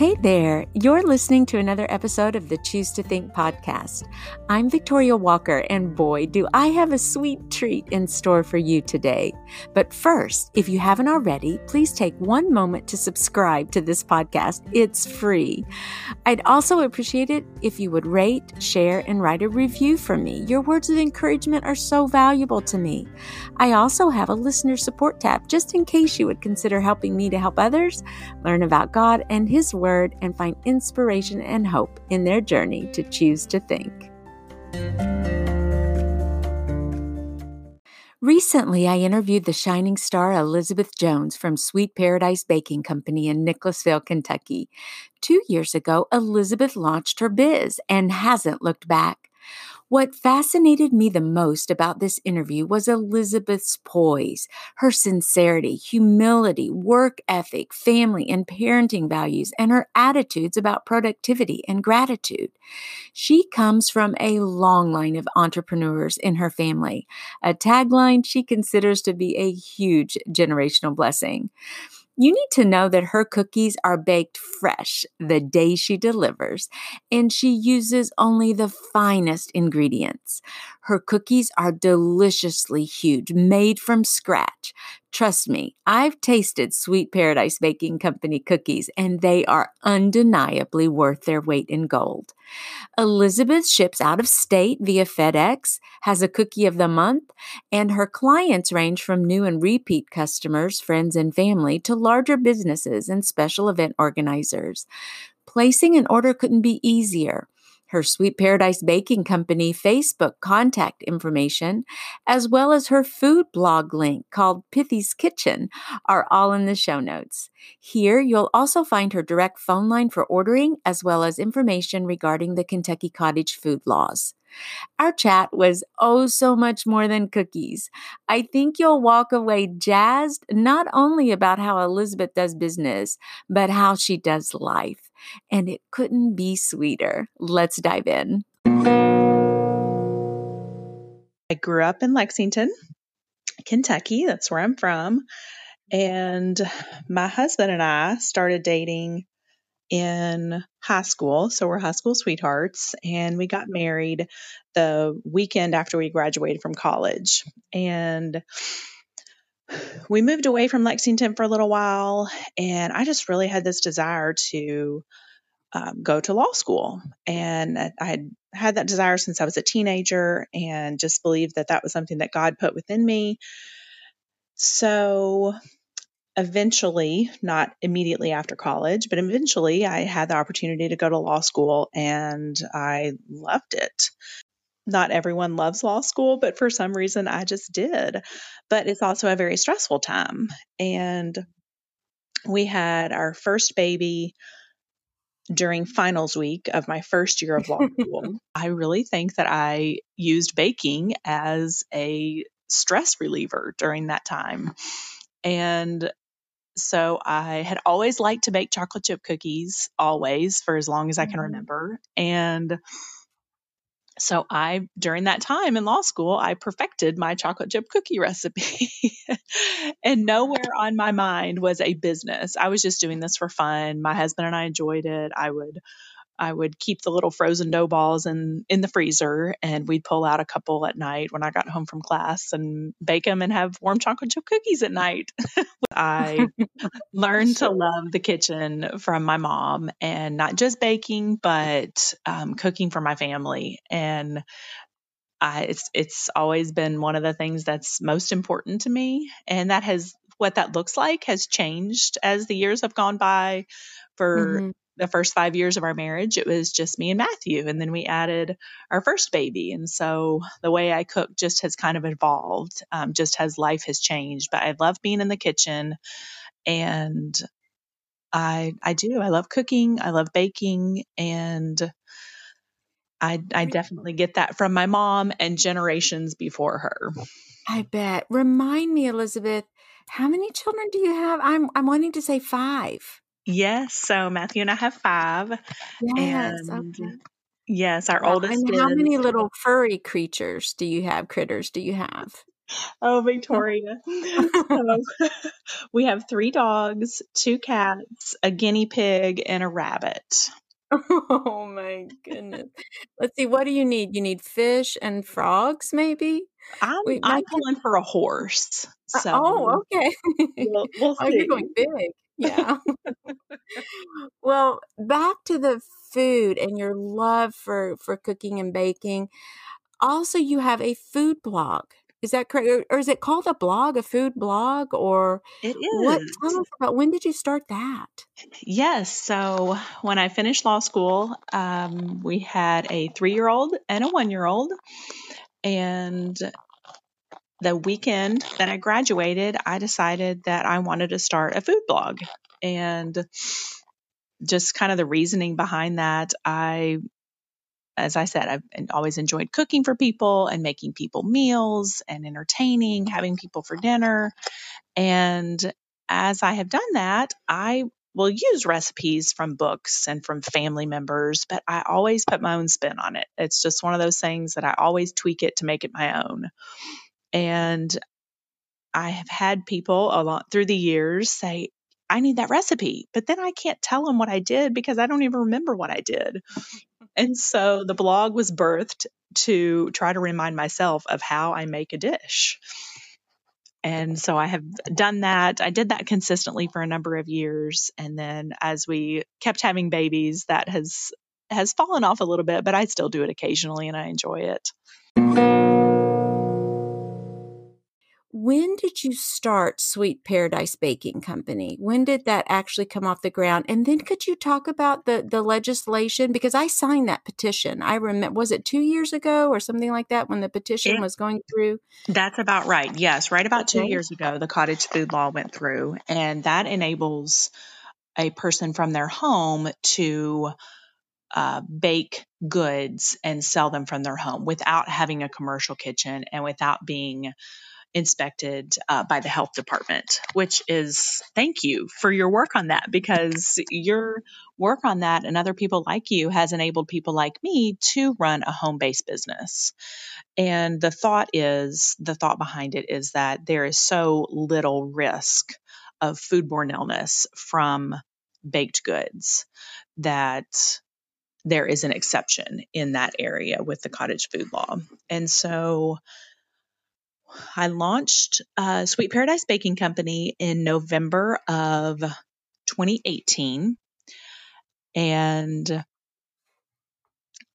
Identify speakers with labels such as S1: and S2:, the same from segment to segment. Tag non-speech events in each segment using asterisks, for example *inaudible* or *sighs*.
S1: Hey there, you're listening to another episode of the Choose to Think podcast. I'm Victoria Walker, and boy, do I have a sweet treat in store for you today. But first, if you haven't already, please take one moment to subscribe to this podcast. It's free. I'd also appreciate it if you would rate, share, and write a review for me. Your words of encouragement are so valuable to me. I also have a listener support tab just in case you would consider helping me to help others learn about God and His Word Word and find inspiration and hope in their journey to choose to think. Recently, I interviewed the shining star Elizabeth Jones from Sweet Paradise Baking Company in Nicholasville, Kentucky. Two years ago, Elizabeth launched her biz and hasn't looked back. What fascinated me the most about this interview was Elizabeth's poise, her sincerity, humility, work ethic, family and parenting values, and her attitudes about productivity and gratitude. She comes from a long line of entrepreneurs in her family, a tagline she considers to be a huge generational blessing. You need to know that her cookies are baked fresh the day she delivers, and she uses only the finest ingredients. Her cookies are deliciously huge, made from scratch. Trust me, I've tasted Sweet Paradise Baking Company cookies, and they are undeniably worth their weight in gold. Elizabeth ships out of state via FedEx, has a cookie of the month, and her clients range from new and repeat customers, friends, and family to larger businesses and special event organizers. Placing an order couldn't be easier her Sweet Paradise Baking Company Facebook contact information, as well as her food blog link called Pithy's Kitchen, are all in the show notes. Here, you'll also find her direct phone line for ordering, as well as information regarding the Kentucky cottage food laws. Our chat was oh so much more than cookies. I think you'll walk away jazzed not only about how Elizabeth does business, but how she does life. And it couldn't be sweeter. Let's dive in.
S2: I grew up in Lexington, Kentucky. That's where I'm from. And my husband and I started dating in high school. So we're high school sweethearts, and we got married the weekend after we graduated from college. And we moved away from Lexington for a little while, and I just really had this desire to um, go to law school. And I had had that desire since I was a teenager and just believed that that was something that God put within me. So eventually, not immediately after college, but eventually I had the opportunity to go to law school and I loved it. Not everyone loves law school, but for some reason I just did. But it's also a very stressful time. And we had our first baby during finals week of my first year of law *laughs* school. I really think that I used baking as a stress reliever during that time. And so I had always liked to bake chocolate chip cookies, always, for as long as I can mm-hmm. remember. And so I, during that time in law school, I perfected my chocolate chip cookie *laughs* recipe. and nowhere on my mind was a business. I was just doing this for fun. My husband and I enjoyed it. I would I would keep the little frozen dough balls in in the freezer, and we'd pull out a couple at night when I got home from class and bake them and have warm chocolate chip cookies at night. *laughs* I learned to love the kitchen from my mom, and not just baking, but um, cooking for my family. And I, it's it's always been one of the things that's most important to me, and that has what that looks like has changed as the years have gone by. For mm-hmm the first five years of our marriage, it was just me and Matthew. And then we added our first baby. And so the way I cook just has kind of evolved, um, just as life has changed. But I love being in the kitchen and I, I do. I love cooking. I love baking. And I, I definitely get that from my mom and generations before her.
S1: I bet. Remind me, Elizabeth, how many children do you have? I'm I'm wanting to say five.
S2: Yes. So Matthew and I have five.
S1: Yes. And okay.
S2: yes, our oldest.
S1: And how many little furry creatures do you have? Critters do you have?
S2: oh, Victoria. *laughs* *laughs* *laughs* we have three dogs, two cats, a guinea pig, and a rabbit.
S1: Oh my goodness. Let's see, what do you need? You need fish and frogs, maybe?
S2: I'm
S1: Wait,
S2: I'm pulling for a horse.
S1: uh,
S2: So
S1: oh, okay.
S2: we'll we'll
S1: Oh, you're going big. Yeah. *laughs* Well, back to the food and your love for for cooking and baking. Also, you have a food blog. Is that correct? Or, or is it called a blog, a food blog, or
S2: It
S1: what?
S2: is.
S1: Tell us about when did you start that?
S2: Yes. So when I finished law school, um, we had a three year old and a one year old. And the weekend that I graduated, I decided that I wanted to start a food blog. And just kind of the reasoning behind that, I, as I said, I've always enjoyed cooking for people and making people meals and entertaining, having people for dinner. And as I have done that, I will use recipes from books and from family members, but I always put my own spin on it. It's just one of those things that I always tweak it to make it my own. And I have had people a lot through the years say, I need that recipe, but then I can't tell them what I did because I don't even remember what I did. *laughs* And so the blog was birthed to try to remind myself of how I make a dish. And so I have done that. I did that consistently for a number of years. And then as we kept having babies, that has has fallen off a little bit, but I still do it occasionally and I enjoy it.
S1: When did you start Sweet Paradise Baking Company? When did that actually come off the ground? And then could you talk about the the legislation because I signed that petition. I remember was it 2 years ago or something like that when the petition
S2: It,
S1: was going through?
S2: that's about right. Yes, right about two
S1: Okay.
S2: years ago, the cottage food law went through, and that enables a person from their home to uh, bake goods and sell them from their home without having a commercial kitchen and without being inspected uh, by the health department, which is thank you for your work on that because your work on that and other people like you has enabled people like me to run a home based business. And the thought is the thought behind it is that there is so little risk of foodborne illness from baked goods that there is an exception in that area with the cottage food law. And so I launched uh, Sweet Paradise Baking Company in November of 2018. And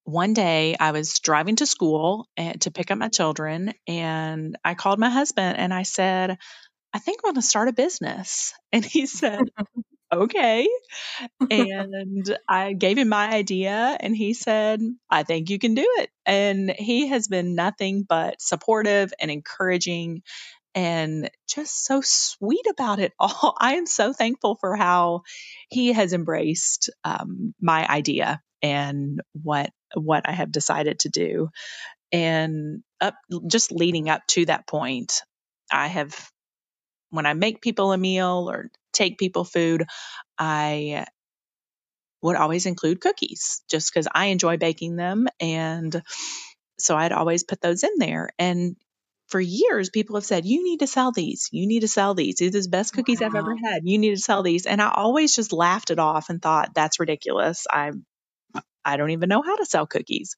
S2: one day I was driving to school and, to pick up my children, and I called my husband and I said, I think I'm going to start a business. And he said, *laughs* Okay. *laughs* And I gave him my idea, and he said, I think you can do it. And he has been nothing but supportive and encouraging and just so sweet about it all. *laughs* I am so thankful for how he has embraced um, my idea and what what I have decided to do. And up just leading up to that point, I have when I make people a meal or take people food, I would always include cookies just because I enjoy baking them. And so I'd always put those in there. And for years, people have said, You need to sell these. You need to sell these. These are the best cookies I've ever had. You need to sell these. And I always just laughed it off and thought, That's ridiculous. I, I don't even know how to sell cookies.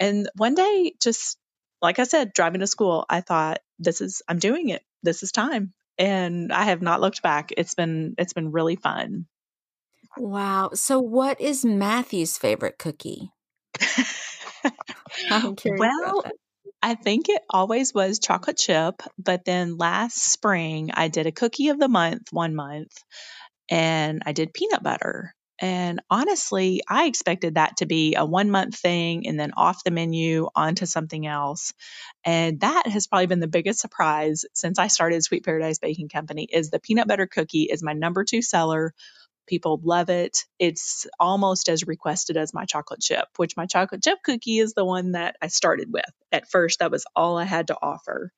S2: And one day, just like I said, driving to school, I thought, This is, I'm doing it. This is time. And I have not looked back. It's been, it's been really fun.
S1: Wow. So what is Matthew's favorite cookie? *laughs* I'm curious
S2: well. I think it always was chocolate chip, but then last spring I did a cookie of the month one month and I did peanut butter. And honestly, I expected that to be a one month thing and then off the menu onto something else. And that has probably been the biggest surprise since I started Sweet Paradise Baking Company is the peanut butter cookie is my number two seller. People love it. It's almost as requested as my chocolate chip, which my chocolate chip cookie is the one that I started with. At first, that was all I had to offer.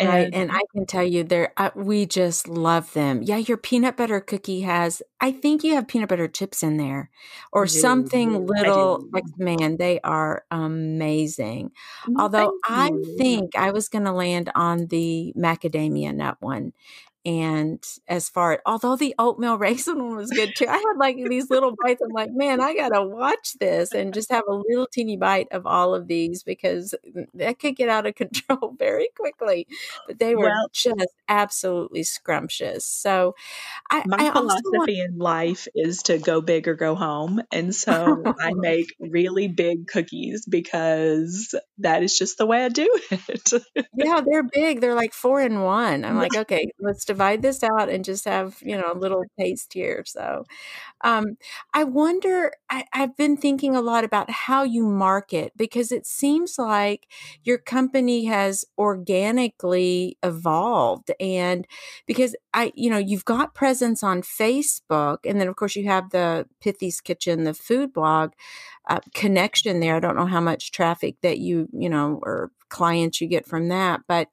S1: Right, and, and I can tell you there uh, we just love them. Yeah, your peanut butter cookie has I think you have peanut butter chips in there or something little like man, they are amazing. Although I think I was going to land on the macadamia nut one. And as far as although the oatmeal *laughs* raisin one was good too, I had like these little bites. I'm like, man, I gotta watch this and just have a little teeny bite of all of these because that could get out of *laughs* control very quickly. But they were
S2: Well,
S1: just absolutely scrumptious. So I,
S2: my
S1: I also want
S2: philosophy in life is to go big or go home. And *laughs* oh so I make really big cookies because that is just the way I do it.
S1: Yeah, they're big. They're like 4 in 1. I'm like, "Okay, let's divide this out and just have, you know, a little taste here." So, um, I wonder I I've been thinking a lot about how you market because it seems like your company has organically evolved and because I you know, you've got presence on Facebook and then of course you have the Pithy's Kitchen, the food blog, uh, connection there. I don't know how much traffic that you, you know, or clients you get from that, but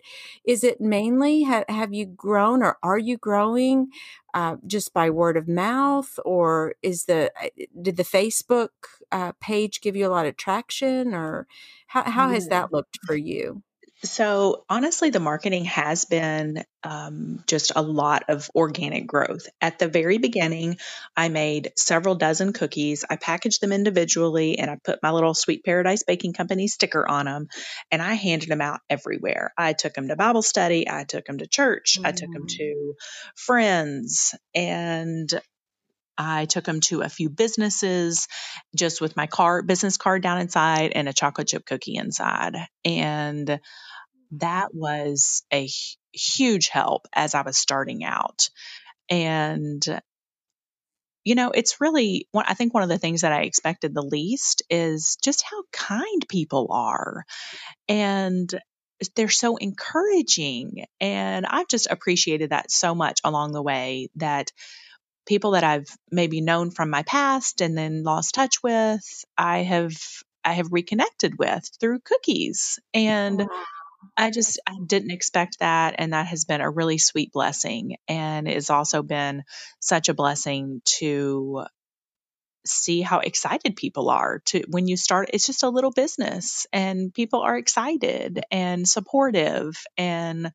S1: is it mainly ha- have you grown or are you growing uh, just by word of mouth, or is the uh, did the Facebook uh, page give you a lot of traction, or how how has that looked for you?
S2: So honestly, the marketing has been um, just a lot of organic growth. At the very beginning, I made several dozen cookies. I packaged them individually and I put my little Sweet Paradise Baking Company sticker on them and I handed them out everywhere. I took them to Bible study, I took them to church, I took them
S1: Mm.
S2: to friends, and I took them to a few businesses just with my card, business card down inside and a chocolate chip cookie inside. And that was a huge help as I was starting out. And, you know, it's really, I think one of the things that I expected the least is just how kind people are. And they're so encouraging. And I've just appreciated that so much along the way that people that I've maybe known from my past and then lost touch with, I have I have reconnected with through cookies. And. I just I didn't expect that and that has been a really sweet blessing and it's also been such a blessing to see how excited people are to when you start it's just a little business and people are excited and supportive and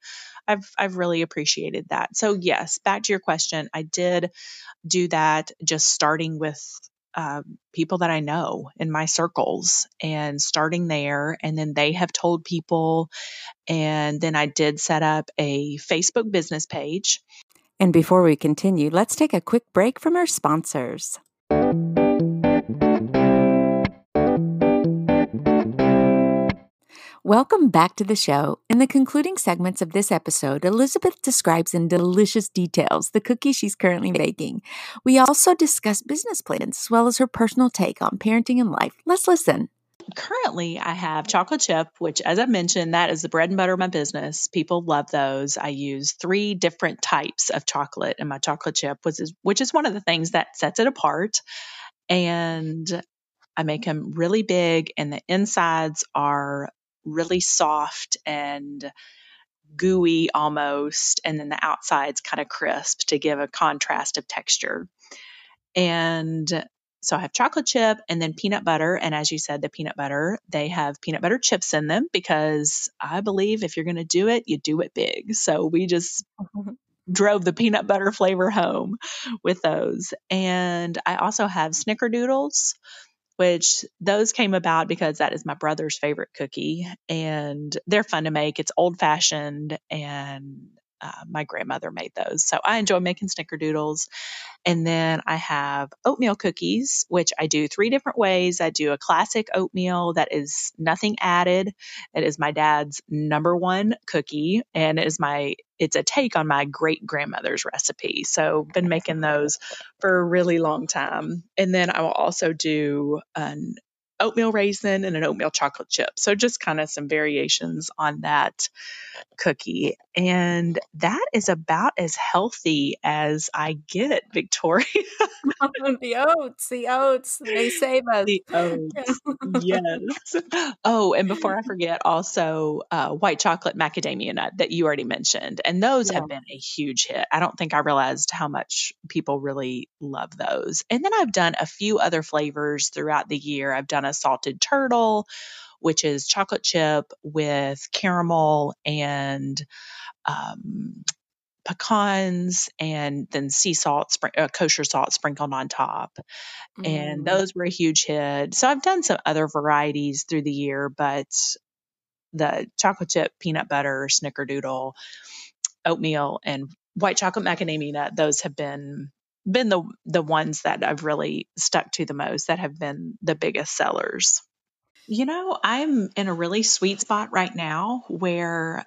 S2: I've I've really appreciated that. So yes, back to your question, I did do that just starting with uh, people that I know in my circles and starting there. And then they have told people. And then I did set up a Facebook business page.
S1: And before we continue, let's take a quick break from our sponsors. Welcome back to the show. In the concluding segments of this episode, Elizabeth describes in delicious details the cookie she's currently baking. We also discuss business plans as well as her personal take on parenting and life. Let's listen.
S2: Currently, I have chocolate chip, which, as I mentioned, that is the bread and butter of my business. People love those. I use three different types of chocolate in my chocolate chip, which is which is one of the things that sets it apart. And I make them really big, and the insides are really soft and gooey almost, and then the outside's kind of crisp to give a contrast of texture. And so I have chocolate chip and then peanut butter. And as you said, the peanut butter, they have peanut butter chips in them because I believe if you're going to do it, you do it big. So we just *laughs* drove the peanut butter flavor home with those. And I also have snickerdoodles which those came about because that is my brother's favorite cookie and they're fun to make. It's old fashioned and uh, my grandmother made those. So I enjoy making snickerdoodles. And then I have oatmeal cookies, which I do three different ways. I do a classic oatmeal that is nothing added. It is my dad's number one cookie, and it is my it's a take on my great grandmother's recipe. So been making those for a really long time. And then I will also do an oatmeal raisin and an oatmeal chocolate chip. So just kind of some variations on that cookie. And that is about as healthy as I get, *laughs* Victoria. *laughs*
S1: the oats, the oats, they save us.
S2: The *laughs* oats, yes. Oh, and before I forget, also uh, white chocolate macadamia nut that you already mentioned. And those yeah. have been a huge hit. I don't think I realized how much people really love those. And then I've done a few other flavors throughout the year. I've done a salted turtle, which is chocolate chip with caramel and um, pecans and then sea salt, uh, kosher salt sprinkled on top. Mm. And those were a huge hit. So I've done some other varieties through the year, but the chocolate chip, peanut butter, snickerdoodle, oatmeal, and white chocolate macadamia nut, those have been been the the ones that I've really stuck to the most that have been the biggest sellers. You know, I'm in a really sweet spot right now where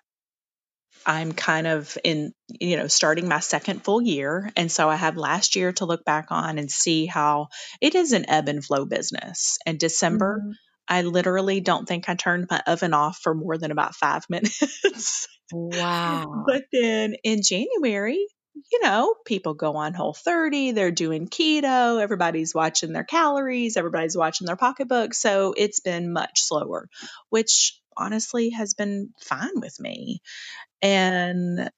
S2: I'm kind of in, you know, starting my second full year. And so I have last year to look back on and see how it is an ebb and flow business. And December, mm-hmm. I literally don't think I turned my oven off for more than about five *laughs* minutes.
S1: Wow.
S2: but then in January, you know, people go on whole 30, they're doing keto, everybody's watching their calories, everybody's watching their pocketbook. So it's been much slower, which honestly has been fine with me. And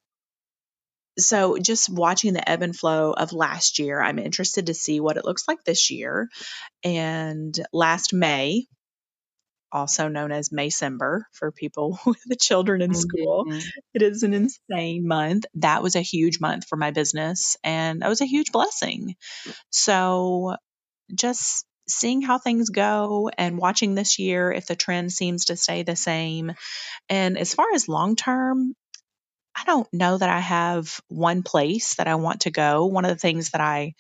S2: so just watching the ebb and flow of last year, I'm interested to see what it looks like this year. And last May, also known as Maycember for people *laughs* with the children in school. Mm-hmm. It is an insane month. That was a huge month for my business and that was a huge blessing. So just seeing how things go and watching this year if the trend seems to stay the same. And as far as long term, I don't know that I have one place that I want to go. One of the things that I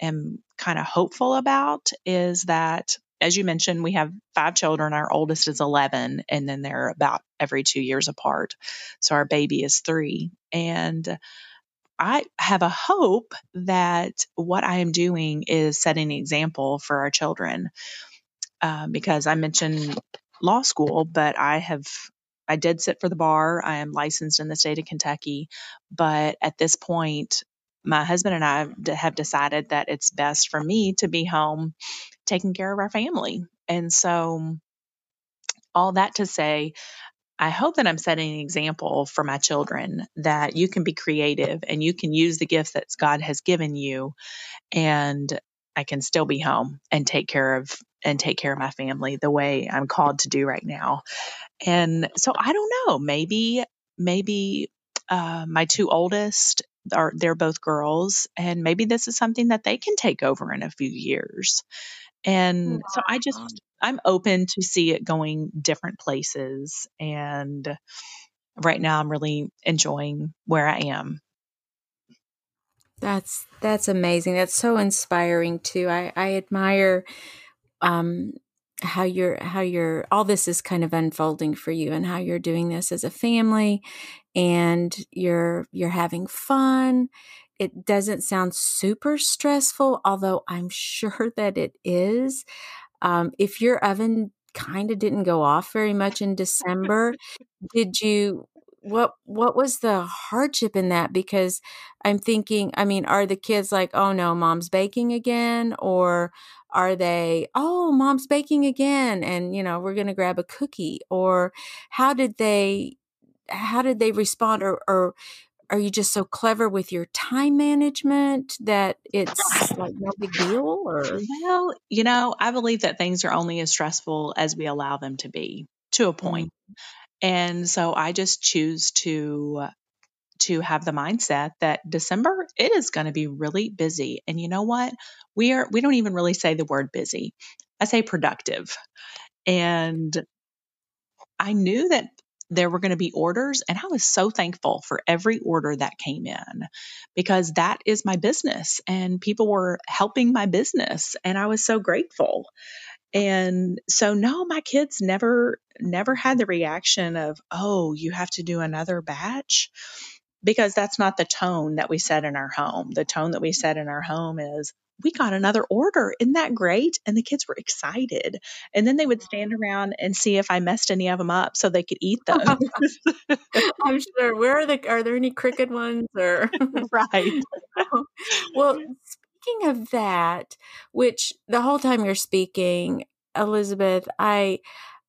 S2: am kind of hopeful about is that as you mentioned, we have five children. Our oldest is 11, and then they're about every two years apart. So our baby is three. And I have a hope that what I am doing is setting an example for our children. Um, because I mentioned law school, but I have I did sit for the bar. I am licensed in the state of Kentucky, but at this point, my husband and I have decided that it's best for me to be home taking care of our family. And so, all that to say, I hope that I'm setting an example for my children that you can be creative and you can use the gifts that God has given you and I can still be home and take care of and take care of my family the way I'm called to do right now. And so I don't know, maybe maybe uh, my two oldest are they're both girls and maybe this is something that they can take over in a few years and wow. so I just, I'm open to see it going different places. And right now I'm really enjoying where I am.
S1: That's that's amazing. That's so inspiring too. I, I admire um how you're how you're all this is kind of unfolding for you and how you're doing this as a family and you're you're having fun it doesn't sound super stressful, although I'm *laughs* sure that it is. Um, if your oven kind of didn't go off very much in December, did you? What what was the hardship in that? Because I'm thinking, I mean, are the kids like, oh no, mom's baking again, or are they, oh, mom's baking again, and you know, we're gonna grab a cookie, or how did they? How did they respond, or, or are you just so clever with your time management that it's like no big deal or?
S2: Well you know i believe that things are only as stressful as we allow them to be to a point. Mm-hmm. and so i just choose to to have the mindset that december it is going to be really busy. And you know what? We are we don't even really say the word busy. I say productive. And I knew that there were going to be orders. And I was so thankful for every order that came in because that is my business and people were helping my business. And I was so grateful. And so, no, my kids never, never had the reaction of, oh, you have to do another batch because that's not the tone that we set in our home. The tone that we set in our home is, we got another order. Isn't that great? And the kids were excited. And then they would stand around and see if I messed any of them up so they could eat them. *laughs*
S1: I'm sure. Where are the are there any crooked ones or *laughs* *laughs*
S2: right.
S1: well, speaking of that, which the whole time you're speaking, Elizabeth, I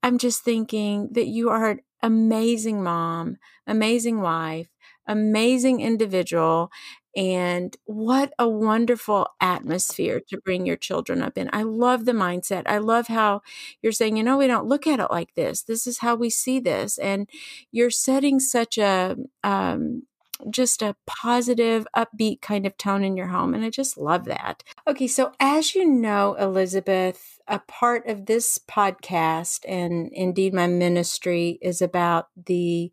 S1: I'm just thinking that you are an amazing mom, amazing wife, amazing individual. And what a wonderful atmosphere to bring your children up in. I love the mindset. I love how you're saying, you know, we don't look at it like this. This is how we see this. And you're setting such a, um, just a positive, upbeat kind of tone in your home. And I just love that. Okay, so as you know, Elizabeth, a part of this podcast and indeed my ministry is about the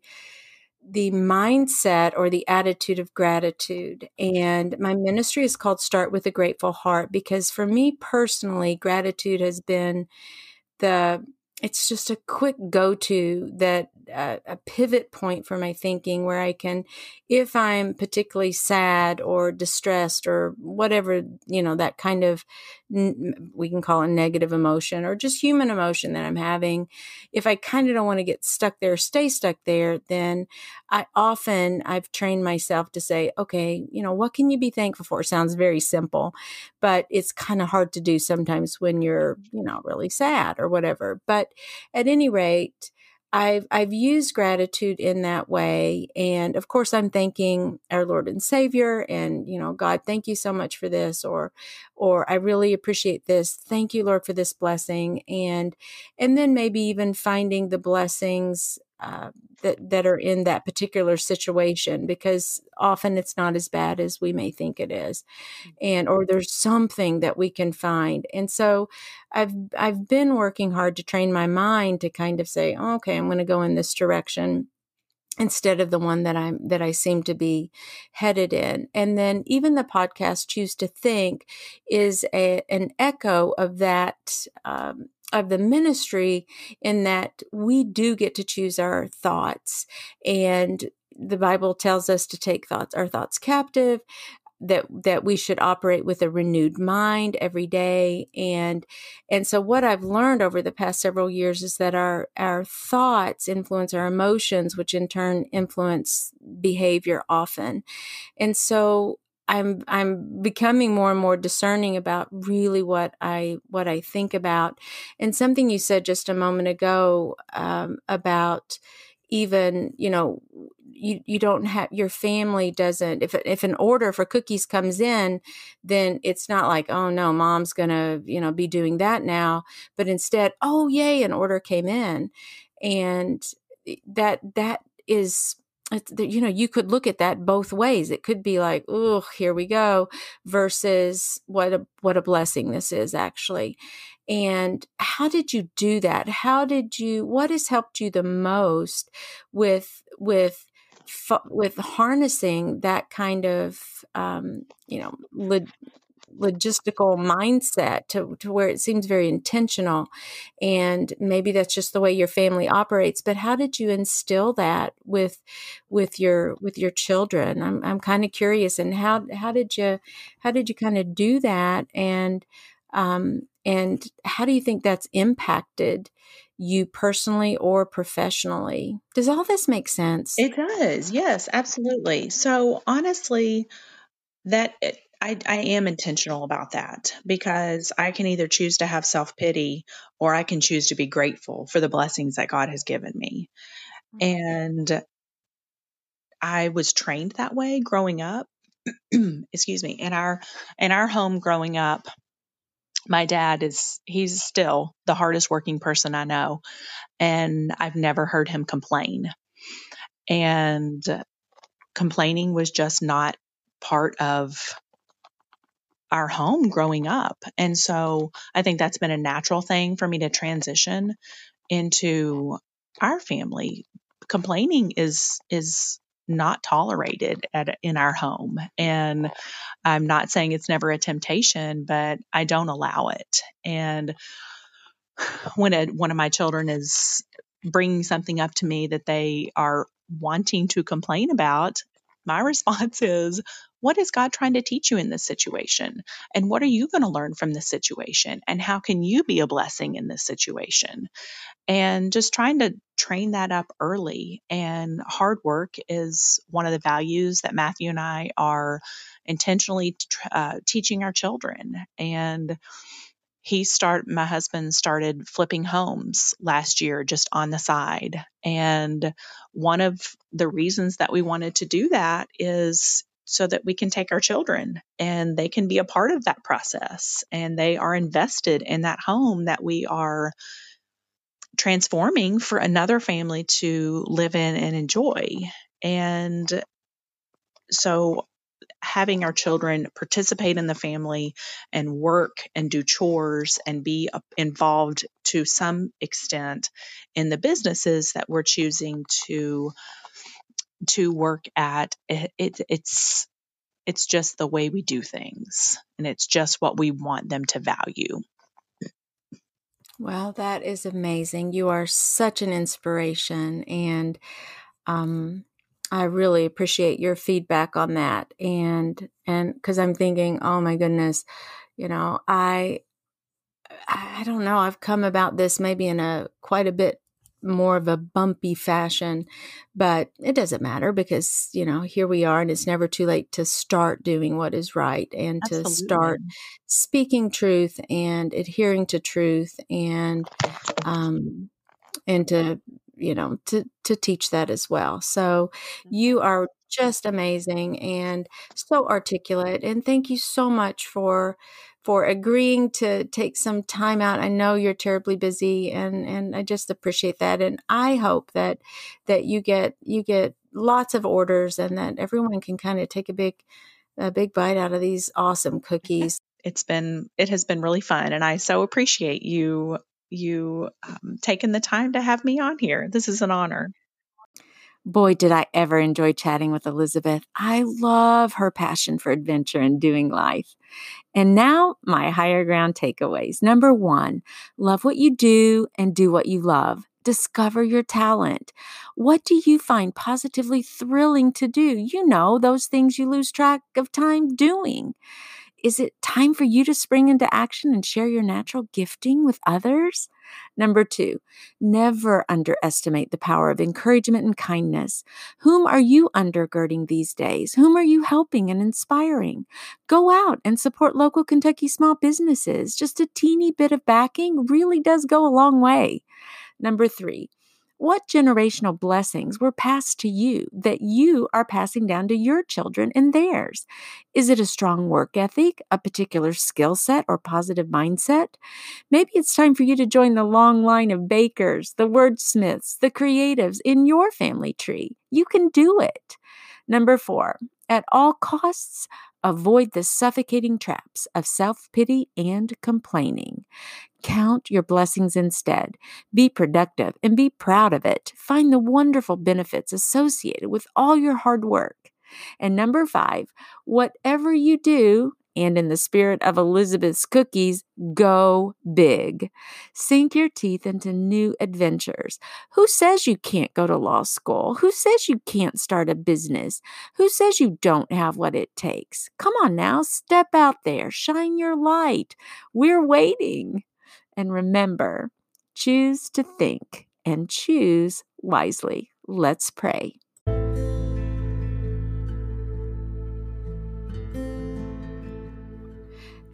S1: the mindset or the attitude of gratitude. And my ministry is called Start with a Grateful Heart because for me personally, gratitude has been the it's just a quick go to that uh, a pivot point for my thinking where I can, if I'm particularly sad or distressed or whatever, you know, that kind of, we can call it negative emotion or just human emotion that I'm having. If I kind of don't want to get stuck there, stay stuck there, then I often, I've trained myself to say, okay, you know, what can you be thankful for? Sounds very simple, but it's kind of hard to do sometimes when you're, you know, really sad or whatever. But at any rate, I've I've used gratitude in that way, and of course, I'm thanking our Lord and Savior, and you know, God, thank you so much for this, or or I really appreciate this. Thank you, Lord, for this blessing, and and then maybe even finding the blessings uh, that that are in that particular situation because often it's not as bad as we may think it is. And or there's something that we can find. And so i've i've been working hard to train my mind to kind of say oh, okay i'm going to go in this direction instead of the one that I'm that I seem to be headed in. And then even the podcast choose to think is a, an echo of that um, of the ministry in that we do get to choose our thoughts. And the bible tells us to take thoughts our thoughts captive that that we should operate with a renewed mind every day. And and so what i've learned over the past several years is that our our thoughts influence our emotions which in turn influence behavior often. And so I'm I'm becoming more and more discerning about really what I what I think about, and something you said just a moment ago um, about even you know you you don't have your family doesn't if if an order for cookies comes in then it's not like oh no mom's gonna you know be doing that now but instead oh yay an order came in. And that that is you know you could look at that both ways. It could be like oh here we go versus what a what a blessing this is actually. And how did you do that? How did you what has helped you the most with with with harnessing that kind of um, you know logistical mindset to, to where it seems very intentional and maybe that's just the way your family operates but how did you instill that with with your with your children? I'm, I'm kind of curious and how how did you how did you kind of do that? And um and how do you think that's impacted you personally or professionally? Does all this make sense?
S2: It does yes absolutely. So honestly that I, I am intentional about that because I can either choose to have self pity or I can choose to be grateful for the blessings that God has given me. Mm-hmm. And I was trained that way growing up. *clears throat* Excuse me. In our in our home growing up, my dad is he's still the hardest working person I know and I've never heard him complain. And complaining was just not part of our home growing up. And so I think that's been a natural thing for me to transition into our family. Complaining is is not tolerated at in our home. And I'm not saying it's never a temptation, but I don't allow it. And *sighs* when a, one of my children is bringing something up to me that they are wanting to complain about, My *laughs* response is, what is God trying to teach you in this situation? And what are you going to learn from this situation? And how can you be a blessing in this situation? And just trying to train that up early. And hard work is one of the values that Matthew and I are intentionally uh, teaching our children. And he start my husband started flipping homes last year just on the side and one of the reasons that we wanted to do that is so that we can take our children and they can be a part of that process and they are invested in that home that we are transforming for another family to live in and enjoy. And so having our children participate in the family and work and do chores and be involved to some extent in the businesses that we're choosing to to work at it, it, it's it's just the way we do things and it's just what we want them to value
S1: well that is amazing you are such an inspiration and um I really appreciate your feedback on that. And, and cause I'm thinking, oh my goodness, you know, I, I don't know. I've come about this maybe in a quite a bit more of a bumpy fashion, but it doesn't matter because, you know, here we are and it's never too late to start doing what is right and Absolutely. to start speaking truth and adhering to truth and, um, and to you know to to teach that as well so you mm-hmm. are just amazing and so articulate and thank you so much for for agreeing to take some time out i know you're terribly busy and and i just appreciate that and i hope that that you get you get lots of orders and that everyone can kind of take a big a big bite out of these awesome cookies *laughs*
S2: it's been it has been really fun and i so appreciate you you um, taking the time to have me on here. This is an honor.
S1: Boy, did I ever enjoy chatting with Elizabeth. I love her passion for adventure and doing life. And now, my higher ground takeaways. Number one, love what you do and do what you love. Discover your talent. What do you find positively thrilling to do? You know, those things you lose track of time doing. Is it time for you to spring into action and share your natural gifting with others? Number two, never underestimate the power of encouragement and kindness. Whom are you undergirding these days? Whom are you helping and inspiring? Go out and support local Kentucky small businesses. Just a teeny bit of backing really does go a long way. Number three, what generational blessings were passed to you that you are passing down to your children and theirs? Is it a strong work ethic, a particular skill set, or positive mindset? Maybe it's time for you to join the long line of bakers, the wordsmiths, the creatives in your family tree. You can do it. Number four, at all costs, avoid the suffocating traps of self pity and complaining. Count your blessings instead. Be productive and be proud of it. Find the wonderful benefits associated with all your hard work. And number five, whatever you do, and in the spirit of Elizabeth's cookies, go big. Sink your teeth into new adventures. Who says you can't go to law school? Who says you can't start a business? Who says you don't have what it takes? Come on now, step out there, shine your light. We're waiting. And remember, choose to think and choose wisely. Let's pray.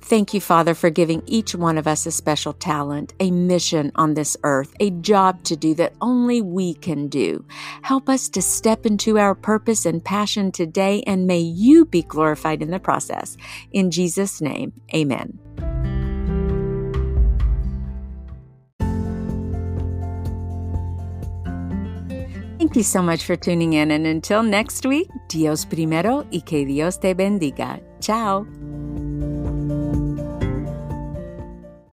S1: Thank you, Father, for giving each one of us a special talent, a mission on this earth, a job to do that only we can do. Help us to step into our purpose and passion today, and may you be glorified in the process. In Jesus' name, amen. Thank you so much for tuning in, and until next week, Dios primero y que Dios te bendiga. Ciao.